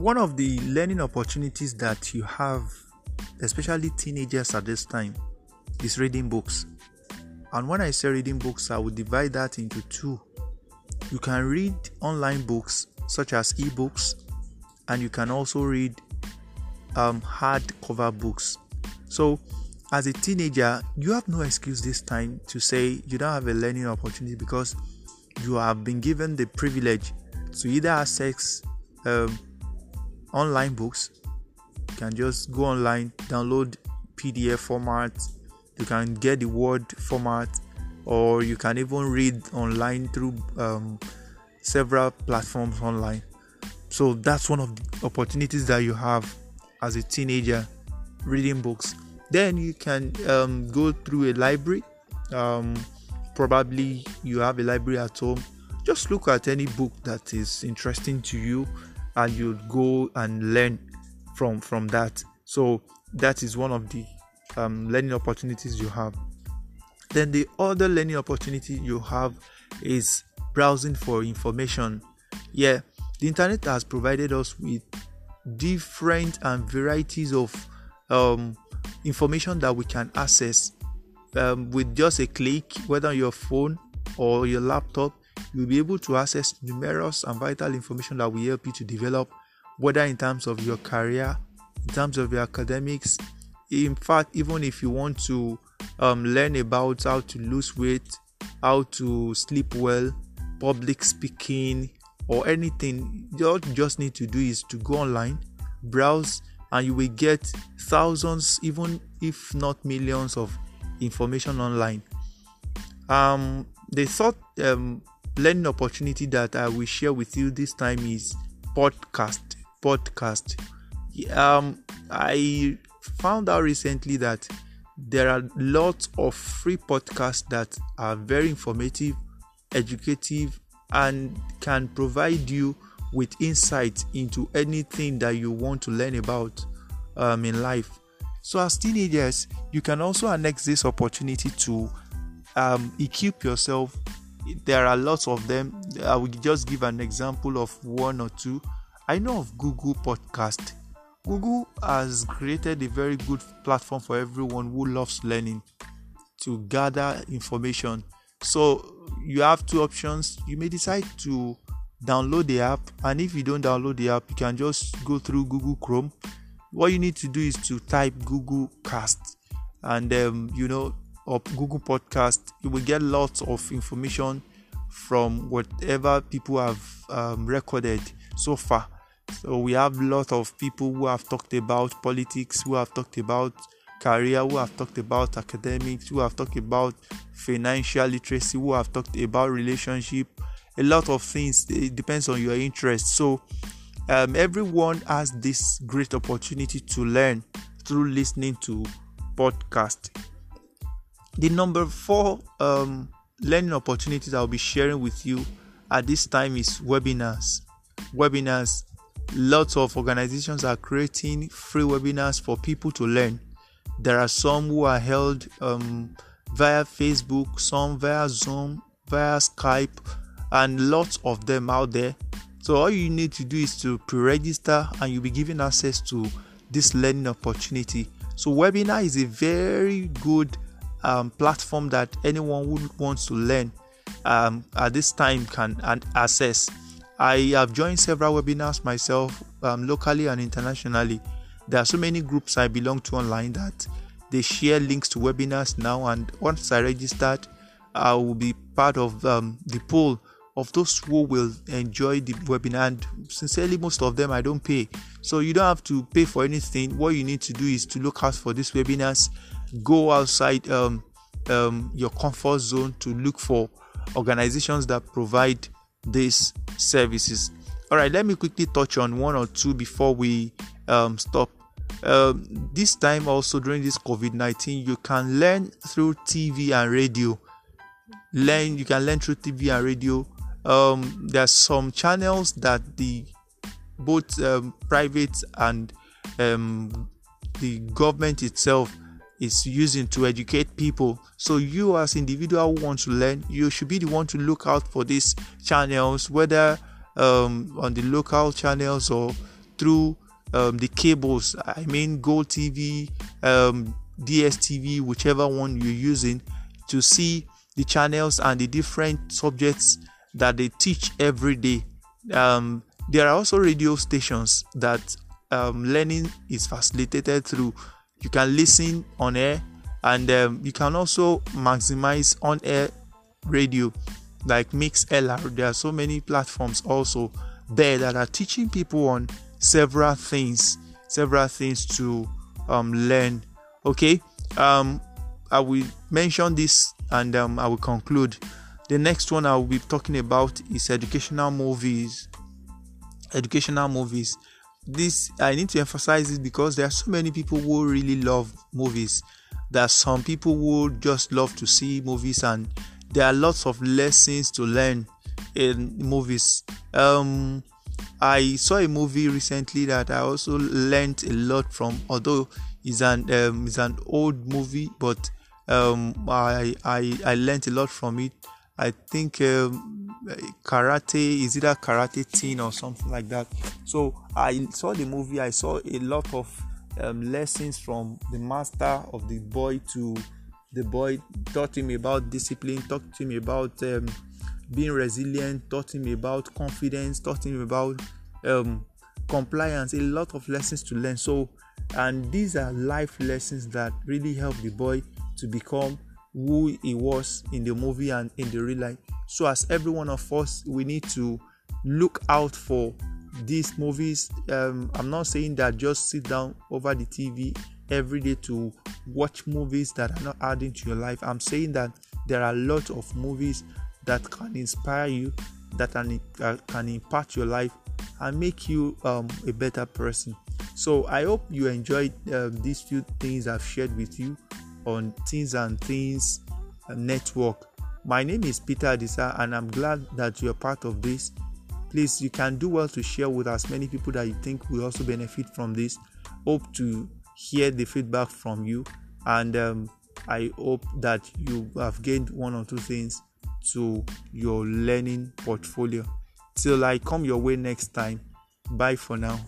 one of the learning opportunities that you have, especially teenagers at this time, is reading books. And when I say reading books, I would divide that into two. You can read online books such as ebooks, and you can also read um, hardcover books. So, as a teenager, you have no excuse this time to say you don't have a learning opportunity because you have been given the privilege to either access um, online books. You can just go online, download PDF format. You can get the Word format, or you can even read online through um, several platforms online. So that's one of the opportunities that you have as a teenager reading books. Then you can um, go through a library. Um, probably you have a library at home. Just look at any book that is interesting to you and you go and learn from from that. So that is one of the um, learning opportunities you have. Then the other learning opportunity you have is browsing for information. Yeah the internet has provided us with different and varieties of um, information that we can access um, with just a click whether on your phone or your laptop you'll be able to access numerous and vital information that will help you to develop, whether in terms of your career, in terms of your academics. In fact, even if you want to um, learn about how to lose weight, how to sleep well, public speaking, or anything, all you just need to do is to go online, browse, and you will get thousands, even if not millions, of information online. Um, they thought um, learning opportunity that I will share with you this time is podcast. Podcast. Um, I found out recently that there are lots of free podcasts that are very informative, educative, and can provide you with insight into anything that you want to learn about um, in life. So, as teenagers, you can also annex this opportunity to um, equip yourself there are lots of them. I will just give an example of one or two. I know of Google Podcast. Google has created a very good platform for everyone who loves learning to gather information. So you have two options. You may decide to download the app, and if you don't download the app, you can just go through Google Chrome. What you need to do is to type Google Cast, and um, you know Google Podcast, you will get lots of information from whatever people have um, recorded so far. So we have a lot of people who have talked about politics, who have talked about career, who have talked about academics, who have talked about financial literacy, who have talked about relationship. A lot of things. It depends on your interest. So um, everyone has this great opportunity to learn through listening to podcast the number four um, learning opportunities I'll be sharing with you at this time is webinars. Webinars. Lots of organizations are creating free webinars for people to learn. There are some who are held um, via Facebook, some via Zoom, via Skype, and lots of them out there. So all you need to do is to pre-register, and you'll be given access to this learning opportunity. So webinar is a very good um, platform that anyone who wants to learn um, at this time can access. I have joined several webinars myself, um, locally and internationally. There are so many groups I belong to online that they share links to webinars now, and once I registered, I will be part of um, the pool of those who will enjoy the webinar. And sincerely, most of them I don't pay, so you don't have to pay for anything. What you need to do is to look out for these webinars go outside um, um, your comfort zone to look for organizations that provide these services. All right, let me quickly touch on one or two before we um, stop. Um, this time, also during this COVID 19, you can learn through TV and radio. Learn, you can learn through TV and radio. Um, there are some channels that the both um, private and um, the government itself is using to educate people. So you as individual want to learn, you should be the one to look out for these channels, whether um, on the local channels or through um, the cables. I mean, GOtv, um, DSTV, whichever one you're using, to see the channels and the different subjects that they teach every day. Um, there are also radio stations that um, learning is facilitated through. You can listen on air and um, you can also maximize on air radio like Mixlr. There are so many platforms also there that are teaching people on several things, several things to um, learn. Okay, um, I will mention this and um, I will conclude. The next one I will be talking about is educational movies. Educational movies. This I need to emphasize it because there are so many people who really love movies. There are some people who just love to see movies, and there are lots of lessons to learn in movies. Um, I saw a movie recently that I also learned a lot from, although it's an um, it's an old movie, but um, I I I learned a lot from it. I think um, karate is either karate teen or something like that. So I saw the movie. I saw a lot of um, lessons from the master of the boy to the boy. Taught him about discipline. Taught him about um, being resilient, taught him about confidence, taught him about um, compliance, a lot of lessons to learn. So, and these are life lessons that really help the boy to become who he was in the movie and in the real life. So, as every one of us, we need to look out for these movies. Um, I'm not saying that just sit down over the TV every day to watch movies that are not adding to your life. I'm saying that there are a lot of movies that can inspire you, that can, uh, can impact your life and make you um, a better person. So I hope you enjoyed uh, these few things I've shared with you on Things and Things Network. My name is Peter Adisa, and I'm glad that you're part of this. Please, you can do well to share with as many people that you think will also benefit from this. Hope to hear the feedback from you, and um, I hope that you have gained one or two things to your learning portfolio. Till I come your way next time. Bye for now.